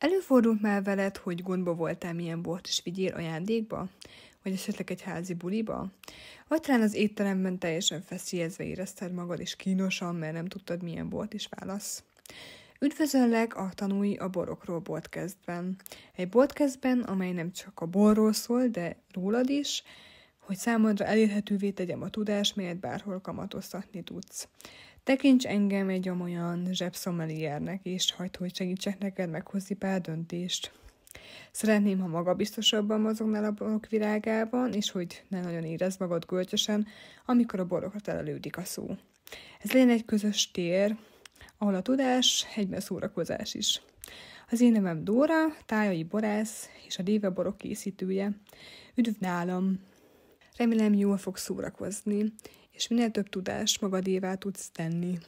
Előfordult már veled, hogy gondba voltál, milyen bort is vigyél ajándékba? Vagy esetleg egy házi buliba? Vagy talán az étteremben teljesen feszélyezve érezted magad, és kínosan, mert nem tudtad, milyen bort is válasz? Üdvözöllek a Tanulj a borokról podcastben. Egy podcastben, amely nem csak a borról szól, de rólad is, hogy számodra elérhetővé tegyem a tudást, melyet bárhol kamatoztatni tudsz. Tekints engem egy olyan zsebszomeliernek, és hagyd, hogy segítsek neked meghozni pár döntést. Szeretném, ha magabiztosabban mozognál a borok virágában, és hogy ne nagyon érezd magad gölcsösen, amikor a borokra telelődik a szó. Ez legyen egy közös tér, ahol a tudás egyben szórakozás is. Az én nevem Dóra, tájai borász és a Déve borok készítője. Üdv nálam! Remélem jól fog szórakozni, és minél több tudást magadévá tudsz tenni.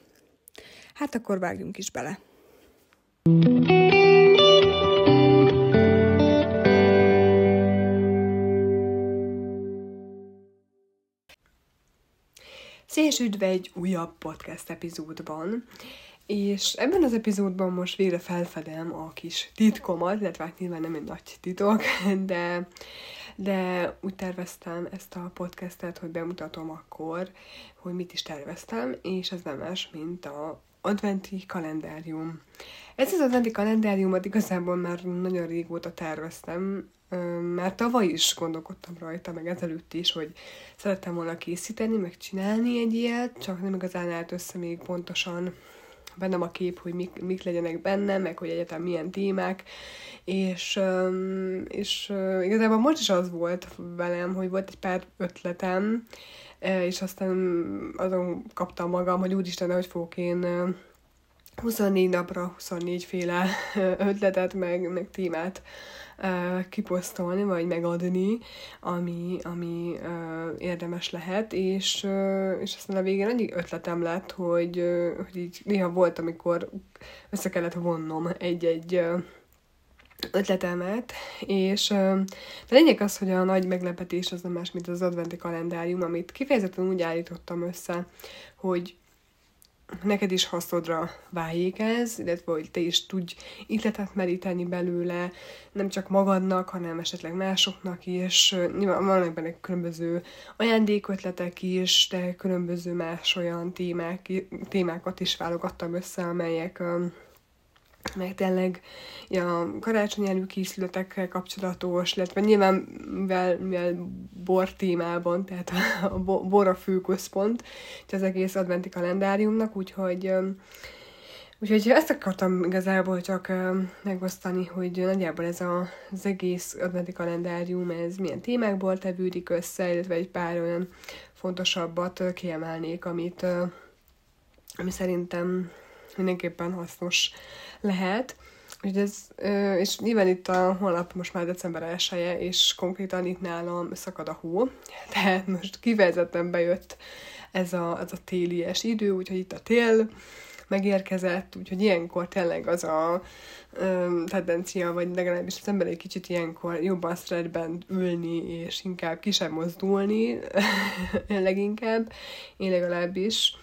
Hát akkor vágjunk is bele. Szia és üdv egy újabb podcast epizódban. És ebben az epizódban most végre felfedem a kis titkomat, illetve hát nyilván nem egy nagy titok, de, de úgy terveztem ezt a podcastet, hogy bemutatom akkor, hogy mit is terveztem, és ez nem más, mint a adventi kalendárium. Ez az adventi kalendáriumot igazából már nagyon régóta terveztem, már tavaly is gondolkodtam rajta, meg ezelőtt is, hogy szerettem volna készíteni, meg csinálni egy ilyet, csak nem igazán állt össze még pontosan bennem a kép, hogy mik, mik legyenek benne, meg hogy egyetem milyen témák, és, és igazából most is az volt velem, hogy volt egy pár ötletem, és aztán azon kaptam magam, hogy úristen, hogy fogok én 24 napra 24 féle ötletet, meg, meg témát uh, kiposztolni, vagy megadni, ami, ami uh, érdemes lehet, és, uh, és aztán a végén annyi ötletem lett, hogy, uh, hogy így néha volt, amikor össze kellett vonnom egy-egy ötletemet, és uh, a lényeg az, hogy a nagy meglepetés az nem más, mint az adventi kalendárium, amit kifejezetten úgy állítottam össze, hogy neked is hasznodra váljék ez, illetve hogy te is tudj ihletet meríteni belőle, nem csak magadnak, hanem esetleg másoknak is. Nyilván vannak benne különböző ajándékötletek is, de különböző más olyan témák, témákat is válogattam össze, amelyek meg tényleg ja, karácsony előkészületekkel kapcsolatos, illetve nyilván mivel, mivel bor témában, tehát a bor a főközpont az egész adventi kalendáriumnak, úgyhogy Úgyhogy ezt akartam igazából csak megosztani, hogy nagyjából ez a, az egész adventi kalendárium, ez milyen témákból tevődik össze, illetve egy pár olyan fontosabbat kiemelnék, amit, ami szerintem mindenképpen hasznos lehet. Úgyhogy ez, és nyilván itt a holnap most már december 1 és konkrétan itt nálam szakad a hó, tehát most kifejezetten bejött ez a, ez a télies idő, úgyhogy itt a tél megérkezett, úgyhogy ilyenkor tényleg az a ö, tendencia, vagy legalábbis az ember egy kicsit ilyenkor jobban szredben ülni, és inkább ki sem mozdulni, leginkább, én legalábbis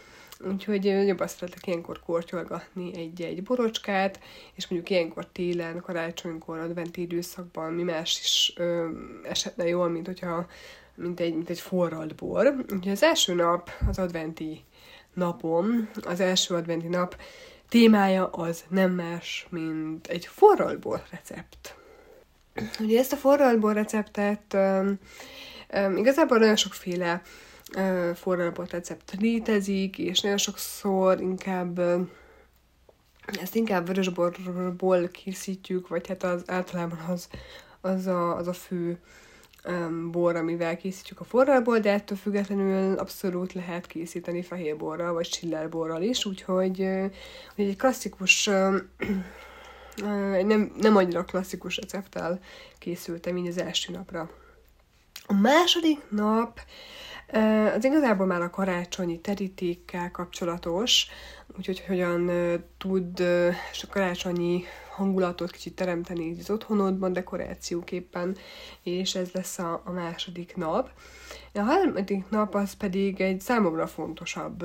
Úgyhogy jobban szeretek ilyenkor kortyolgatni egy-egy borocskát, és mondjuk ilyenkor télen, karácsonykor, adventi időszakban mi más is ö, esetne jól, mint hogyha mint egy, mint egy forralt bor. Úgyhogy az első nap, az adventi napom, az első adventi nap témája az nem más, mint egy forralbor recept. Ugye ezt a forralbor receptet um, um, igazából nagyon sokféle forralapot recept létezik, és nagyon sokszor inkább ezt inkább vörösborból készítjük, vagy hát az általában az, az, a, az a fő bor, amivel készítjük a forralból, de ettől függetlenül abszolút lehet készíteni fehérborral, vagy chillerborral is, úgyhogy uh, egy klasszikus, nem, nem annyira klasszikus recepttel készültem így az első napra. A második nap az igazából már a karácsonyi terítékkel kapcsolatos, úgyhogy hogyan tud a karácsonyi hangulatot kicsit teremteni az otthonodban, dekorációképpen, és ez lesz a, a második nap. A harmadik nap az pedig egy számomra fontosabb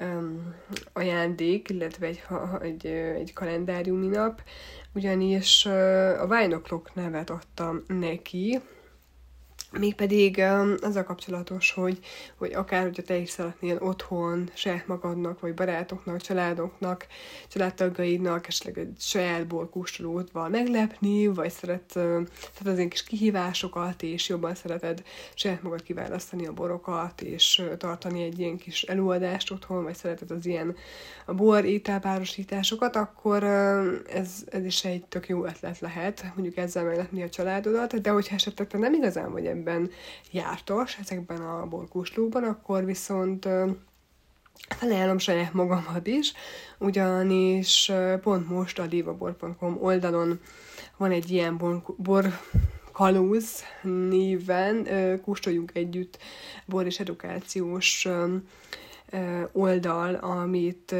um, ajándék, illetve egy, egy, egy kalendáriumi nap, ugyanis a Wine nevet adtam neki, Mégpedig um, azzal kapcsolatos, hogy, hogy akár, hogyha te is szeretnél otthon, saját magadnak, vagy barátoknak, családoknak, családtagaidnak esetleg egy saját borkóstolódval meglepni, vagy szeret, szeret az kis kihívásokat, és jobban szereted saját magad kiválasztani a borokat, és tartani egy ilyen kis előadást otthon, vagy szereted az ilyen a bor ételpárosításokat, akkor ez, ez is egy tök jó ötlet lehet, mondjuk ezzel meglepni a családodat, de hogyha esetleg te nem igazán vagy ebben ebben jártas, ezekben a borkóslóban, akkor viszont felajánlom saját magamat is, ugyanis pont most a divabor.com oldalon van egy ilyen bor, bor kalóz néven kóstoljunk együtt bor és edukációs oldal, amit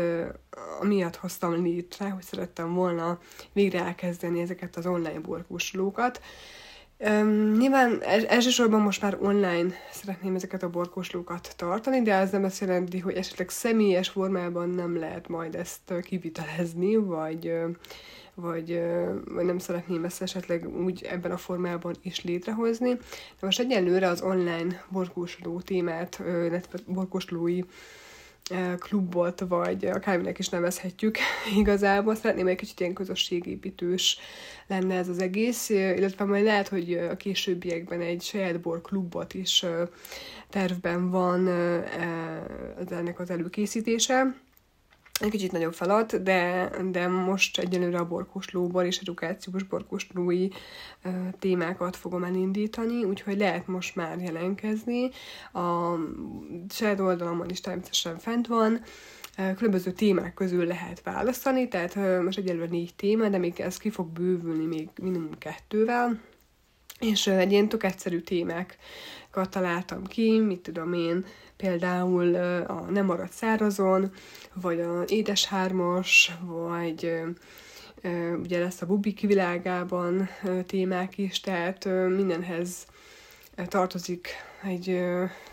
amiatt hoztam létre, hogy szerettem volna végre elkezdeni ezeket az online borkóstolókat. Um, nyilván elsősorban most már online szeretném ezeket a borkóslókat tartani, de ez nem azt jelenti, hogy esetleg személyes formában nem lehet majd ezt kivitelezni, vagy, vagy, vagy nem szeretném ezt esetleg úgy ebben a formában is létrehozni. De most egyelőre az online borkósló témát, illetve klubot, vagy akárminek is nevezhetjük igazából. Szeretném egy kicsit ilyen közösségépítős lenne ez az egész, illetve majd lehet, hogy a későbbiekben egy saját bor klubot is tervben van ennek az előkészítése egy kicsit nagyobb feladat, de, de most egyelőre a borkoslóból és edukációs borkoslói uh, témákat fogom elindítani, úgyhogy lehet most már jelentkezni. A saját oldalamon is természetesen fent van, különböző témák közül lehet választani, tehát most egyelőre négy téma, de még ez ki fog bővülni még minimum kettővel, és egy ilyen tök egyszerű témákat találtam ki, mit tudom én, például a Nem marad szárazon, vagy a Édes hármas, vagy ugye lesz a Bubik világában témák is, tehát mindenhez tartozik egy,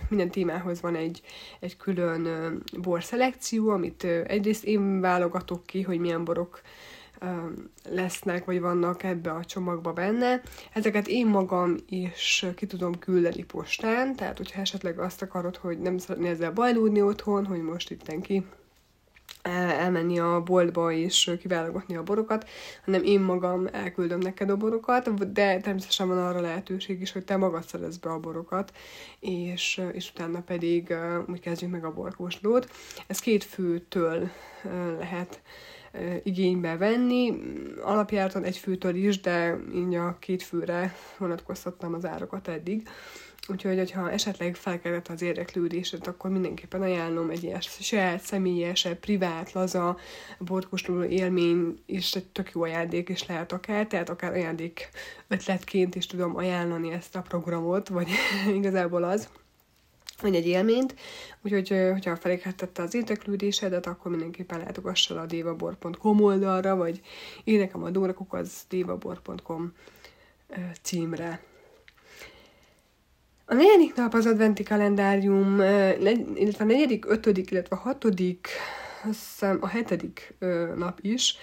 minden témához van egy, egy külön borszelekció, amit egyrészt én válogatok ki, hogy milyen borok lesznek, vagy vannak ebbe a csomagba benne. Ezeket én magam is ki tudom küldeni postán, tehát hogyha esetleg azt akarod, hogy nem szeretnél ezzel bajlódni otthon, hogy most itt ki elmenni a boltba és kiválogatni a borokat, hanem én magam elküldöm neked a borokat, de természetesen van arra lehetőség is, hogy te magad szerez be a borokat, és, és utána pedig úgy kezdjük meg a borkóslót. Ez két főtől lehet igénybe venni. Alapjáraton egy főtől is, de így a két főre vonatkoztattam az árakat eddig. Úgyhogy, hogyha esetleg felkelett az érdeklődésed, akkor mindenképpen ajánlom egy ilyen saját, személyes, privát, laza, borkóstoló élmény, és egy tök jó ajándék is lehet akár, tehát akár ajándék ötletként is tudom ajánlani ezt a programot, vagy igazából az vagy egy élményt, úgyhogy hogyha feléghettette az érdeklődésedet, akkor mindenképpen látogass el a dévabor.com oldalra, vagy írj nekem a dórakuk az dévabor.com címre. A negyedik nap az adventi kalendárium, illetve a negyedik, ötödik, illetve a hatodik, azt hiszem a hetedik nap is,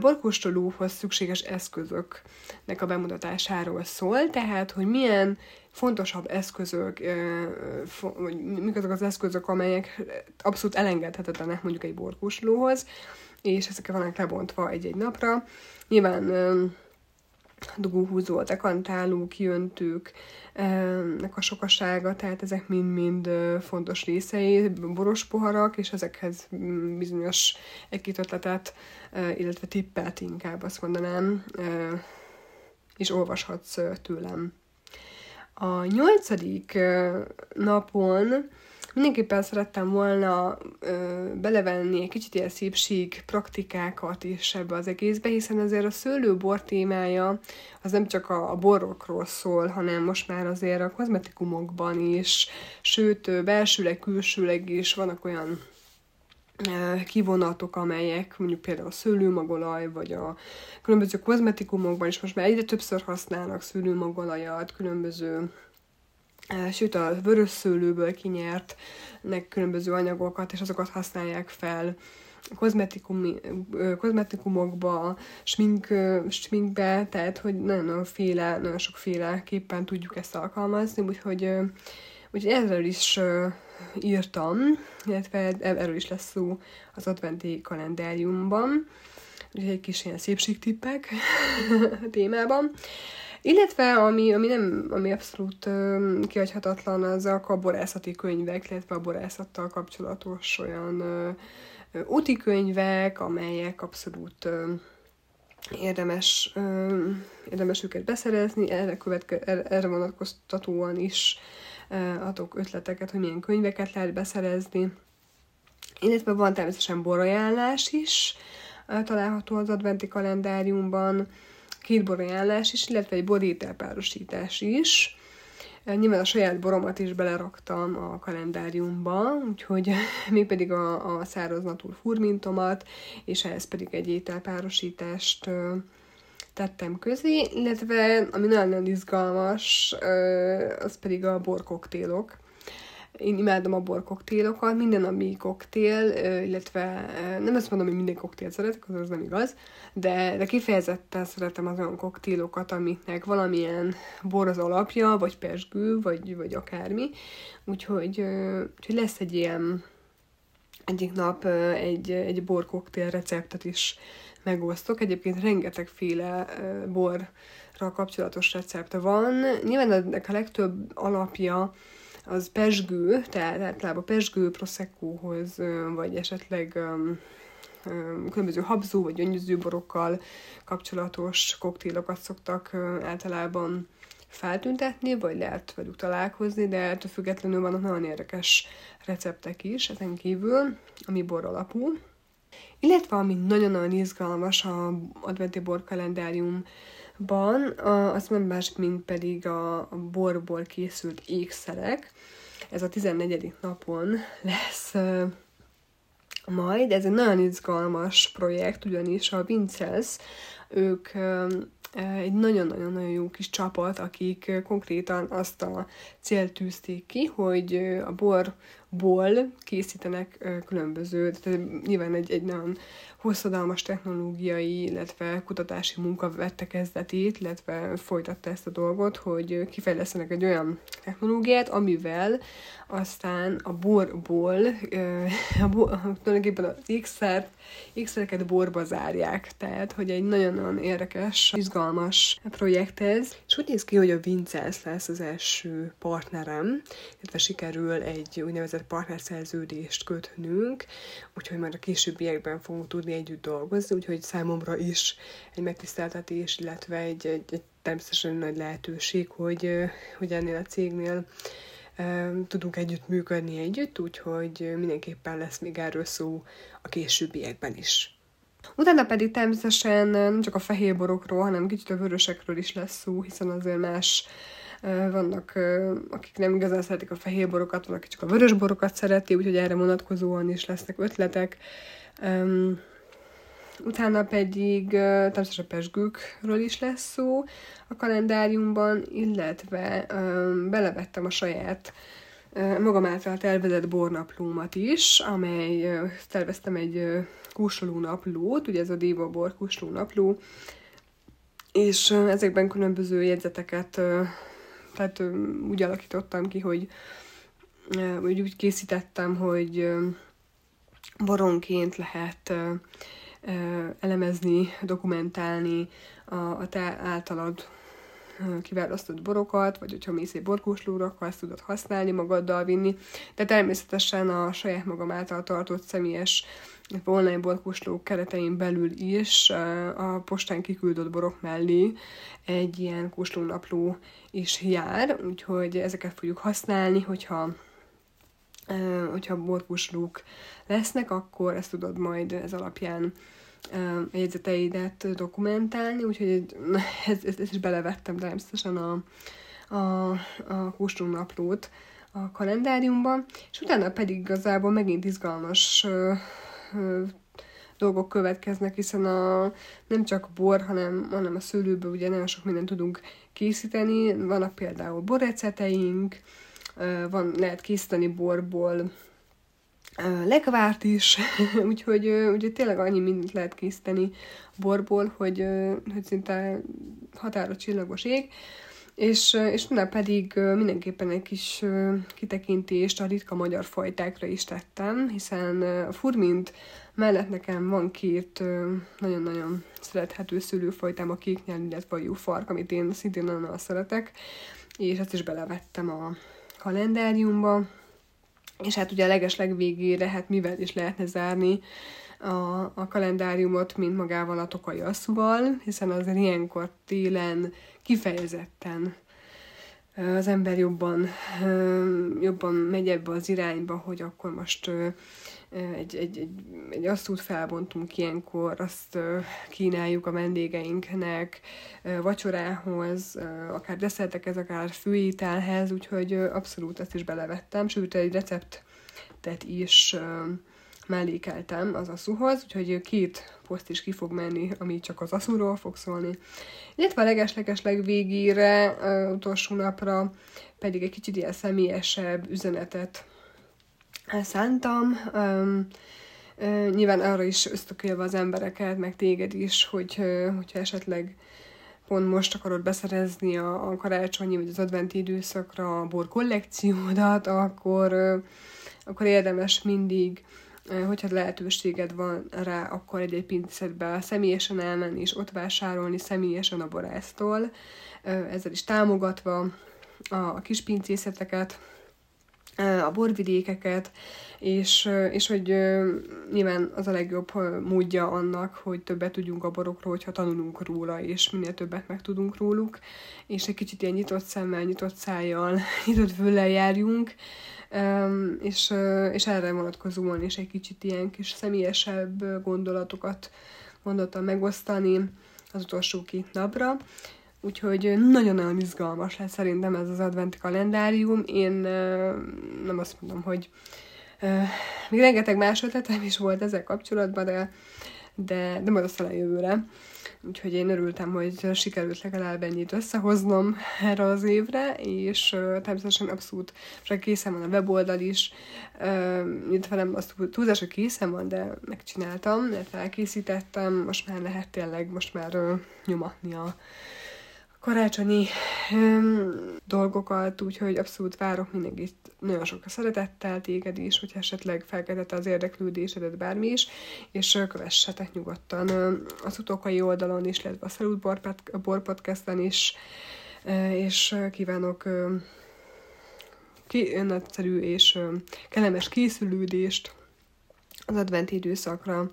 borkóstolóhoz szükséges eszközöknek a bemutatásáról szól, tehát, hogy milyen fontosabb eszközök, vagy mik azok az eszközök, amelyek abszolút elengedhetetlenek mondjuk egy borkóstolóhoz, és ezek vannak lebontva egy-egy napra. Nyilván dugóhúzó, dekantáló, kiöntők, nek a sokasága, tehát ezek mind-mind fontos részei, boros poharak, és ezekhez mm, bizonyos egy-két ötletet, illetve tippet inkább azt mondanám, és olvashatsz tőlem. A nyolcadik napon mindenképpen szerettem volna ö, belevenni egy kicsit ilyen szépség praktikákat is ebbe az egészbe, hiszen azért a szőlőbor témája az nem csak a, a borokról szól, hanem most már azért a kozmetikumokban is, sőt, belsőleg, külsőleg is vannak olyan kivonatok, amelyek mondjuk például a szőlőmagolaj, vagy a különböző kozmetikumokban is most már egyre többször használnak szőlőmagolajat, különböző sőt a vörös szőlőből kinyert különböző anyagokat, és azokat használják fel kozmetikum, kozmetikumokba, smink, sminkbe, tehát hogy nagyon féle, nagyon sokféleképpen tudjuk ezt alkalmazni, úgyhogy, úgyhogy ezzel is írtam, illetve erről is lesz szó az adventi kalendáriumban, úgyhogy egy kis ilyen szépségtippek témában. Illetve, ami, ami, nem, ami abszolút uh, kihagyhatatlan, az a borászati könyvek, illetve a borászattal kapcsolatos olyan uh, úti könyvek, amelyek abszolút uh, érdemes, uh, érdemes őket beszerezni, erre, követke, erre vonatkoztatóan is uh, adok ötleteket, hogy milyen könyveket lehet beszerezni. Illetve van természetesen borajánlás is, található az adventi kalendáriumban, két borajánlás is, illetve egy borételpárosítás is. Nyilván a saját boromat is beleraktam a kalendáriumba, úgyhogy mégpedig a, a száraz natúr furmintomat, és ehhez pedig egy ételpárosítást tettem közé, illetve ami nagyon-nagyon izgalmas, az pedig a borkoktélok. Én imádom a borkoktélokat, minden, ami koktél, illetve nem azt mondom, hogy minden koktél szeretek, az, az nem igaz, de, de kifejezetten szeretem az olyan koktélokat, amiknek valamilyen bor az alapja, vagy pesgő, vagy, vagy akármi. Úgyhogy, úgyhogy lesz egy ilyen egyik nap egy, egy borkoktél receptet is megosztok. Egyébként rengetegféle borra kapcsolatos recept van. Nyilván ennek a legtöbb alapja az pesgő, tehát általában pesgő, proszekkóhoz, vagy esetleg különböző habzó vagy gyöngyöző borokkal kapcsolatos koktélokat szoktak általában feltüntetni, vagy lehet velük találkozni, de ettől függetlenül vannak nagyon érdekes receptek is ezen kívül, ami bor alapú. Illetve ami nagyon-nagyon izgalmas a adventi borkalendáriumban, az nem más, mint pedig a borból készült ékszerek. Ez a 14. napon lesz majd. Ez egy nagyon izgalmas projekt, ugyanis a Vincels, ők egy nagyon-nagyon-nagyon jó kis csapat, akik konkrétan azt a célt tűzték ki, hogy a borból készítenek különböző, tehát nyilván egy, egy nagyon hosszadalmas technológiai, illetve kutatási munka vette kezdetét, illetve folytatta ezt a dolgot, hogy kifejlesztenek egy olyan technológiát, amivel aztán a borból, a bor, tulajdonképpen az ékszert, ékszereket borba zárják. Tehát, hogy egy nagyon-nagyon érdekes, izgalmas projekt ez. És úgy néz ki, hogy a Vincels lesz az első partnerem, illetve sikerül egy úgynevezett partnerszerződést kötnünk, úgyhogy már a későbbiekben fogunk tudni együtt dolgozni, úgyhogy számomra is egy megtiszteltetés, illetve egy, egy, egy természetesen nagy lehetőség, hogy, hogy ennél a cégnél tudunk együtt működni együtt, úgyhogy mindenképpen lesz még erről szó a későbbiekben is. Utána pedig természetesen nem csak a fehér borokról, hanem kicsit a vörösekről is lesz szó, hiszen azért más vannak, akik nem igazán szeretik a fehér borokat, van, aki csak a vörös borokat szereti, úgyhogy erre vonatkozóan is lesznek ötletek. Utána pedig természetesen a pesgőkről is lesz szó. A kalendáriumban, illetve belevettem a saját magam által tervezett bornaplómat is, amely terveztem egy kóstoló naplót, ugye ez a Déva bor kóstoló napló, és ezekben különböző jegyzeteket tehát úgy alakítottam ki, hogy, hogy úgy készítettem, hogy boronként lehet elemezni, dokumentálni a, a te általad kiválasztott borokat, vagy hogyha mész egy borkóslóra, akkor ezt tudod használni, magaddal vinni, de természetesen a saját magam által tartott személyes online borkósló keretein belül is a postán kiküldött borok mellé egy ilyen kóslónapló is jár, úgyhogy ezeket fogjuk használni, hogyha hogyha borkóslók lesznek, akkor ezt tudod majd ez alapján a jegyzeteidet dokumentálni, úgyhogy ezt, ezt, ezt is belevettem természetesen a, a, a naplót a kalendáriumban, és utána pedig igazából megint izgalmas ö, ö, dolgok következnek, hiszen a, nem csak bor, hanem, hanem a szőlőből ugye nagyon sok mindent tudunk készíteni, vannak például borreceteink, van, lehet készíteni borból lekvárt is, úgyhogy, úgyhogy tényleg annyi mindent lehet készíteni borból, hogy, hogy szinte határa csillagos ég. És, és utána pedig mindenképpen egy kis kitekintést a ritka magyar fajtákra is tettem, hiszen furmint mellett nekem van két nagyon-nagyon szerethető szülőfajtám, a kéknyelv, illetve a fark, amit én szintén nagyon szeretek, és ezt is belevettem a kalendáriumba, és hát ugye a leges legvégére, hát mivel is lehetne zárni a, a kalendáriumot, mint magával a tokai asszúval, hiszen az ilyenkor télen kifejezetten az ember jobban, jobban megy ebbe az irányba, hogy akkor most egy, egy, egy, egy asszút felbontunk ilyenkor, azt kínáljuk a vendégeinknek vacsorához, akár desszertekhez, akár főételhez, úgyhogy abszolút ezt is belevettem, sőt egy receptet is mellékeltem az asszúhoz, úgyhogy két poszt is ki fog menni, ami csak az asszúról fog szólni. Illetve a legesleges legvégére, utolsó napra pedig egy kicsit ilyen személyesebb üzenetet szántam. Um, nyilván arra is ösztökélve az embereket, meg téged is, hogy, hogyha esetleg pont most akarod beszerezni a, a karácsonyi vagy az adventi időszakra a bor kollekciódat, akkor, akkor érdemes mindig hogyha lehetőséged van rá, akkor egy-egy pincetbe személyesen elmenni és ott vásárolni személyesen a borásztól, ezzel is támogatva a kis pincészeteket, a borvidékeket, és, és hogy nyilván az a legjobb módja annak, hogy többet tudjunk a borokról, hogyha tanulunk róla, és minél többet meg tudunk róluk, és egy kicsit ilyen nyitott szemmel, nyitott szájjal, nyitott füllel járjunk, és, és erre vonatkozóan is egy kicsit ilyen kis személyesebb gondolatokat gondoltam megosztani az utolsó két napra. Úgyhogy nagyon-nagyon izgalmas lesz szerintem ez az adventi kalendárium. Én nem azt mondom, hogy még rengeteg más ötletem is volt ezzel kapcsolatban, de, de, de majd aztán a jövőre. Úgyhogy én örültem, hogy sikerült legalább ennyit összehoznom erre az évre, és uh, természetesen abszolút most készen van a weboldal is, uh, nem azt túlzás, hogy készen van, de megcsináltam, mert elkészítettem, most már lehet tényleg most már uh, nyomatni a karácsonyi um, dolgokat, úgyhogy abszolút várok mindenkit nagyon sok a szeretettel, téged is, hogyha esetleg felkeltette az érdeklődésedet bármi is, és kövessetek nyugodtan. Az utókai oldalon is, illetve a Salute Bor Podcasten is, és kívánok ki, nagyszerű és kellemes készülődést az adventi időszakra,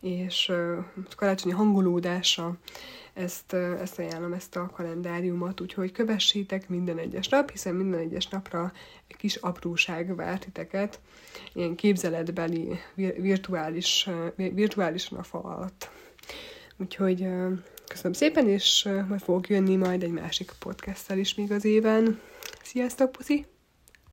és karácsonyi hangolódásra, ezt, ezt ajánlom, ezt a kalendáriumot, úgyhogy kövessétek minden egyes nap, hiszen minden egyes napra egy kis apróság vár titeket, ilyen képzeletbeli, virtuális, virtuálisan a fa alatt. Úgyhogy köszönöm szépen, és majd fogok jönni majd egy másik podcasttel is még az éven. Sziasztok, puszi!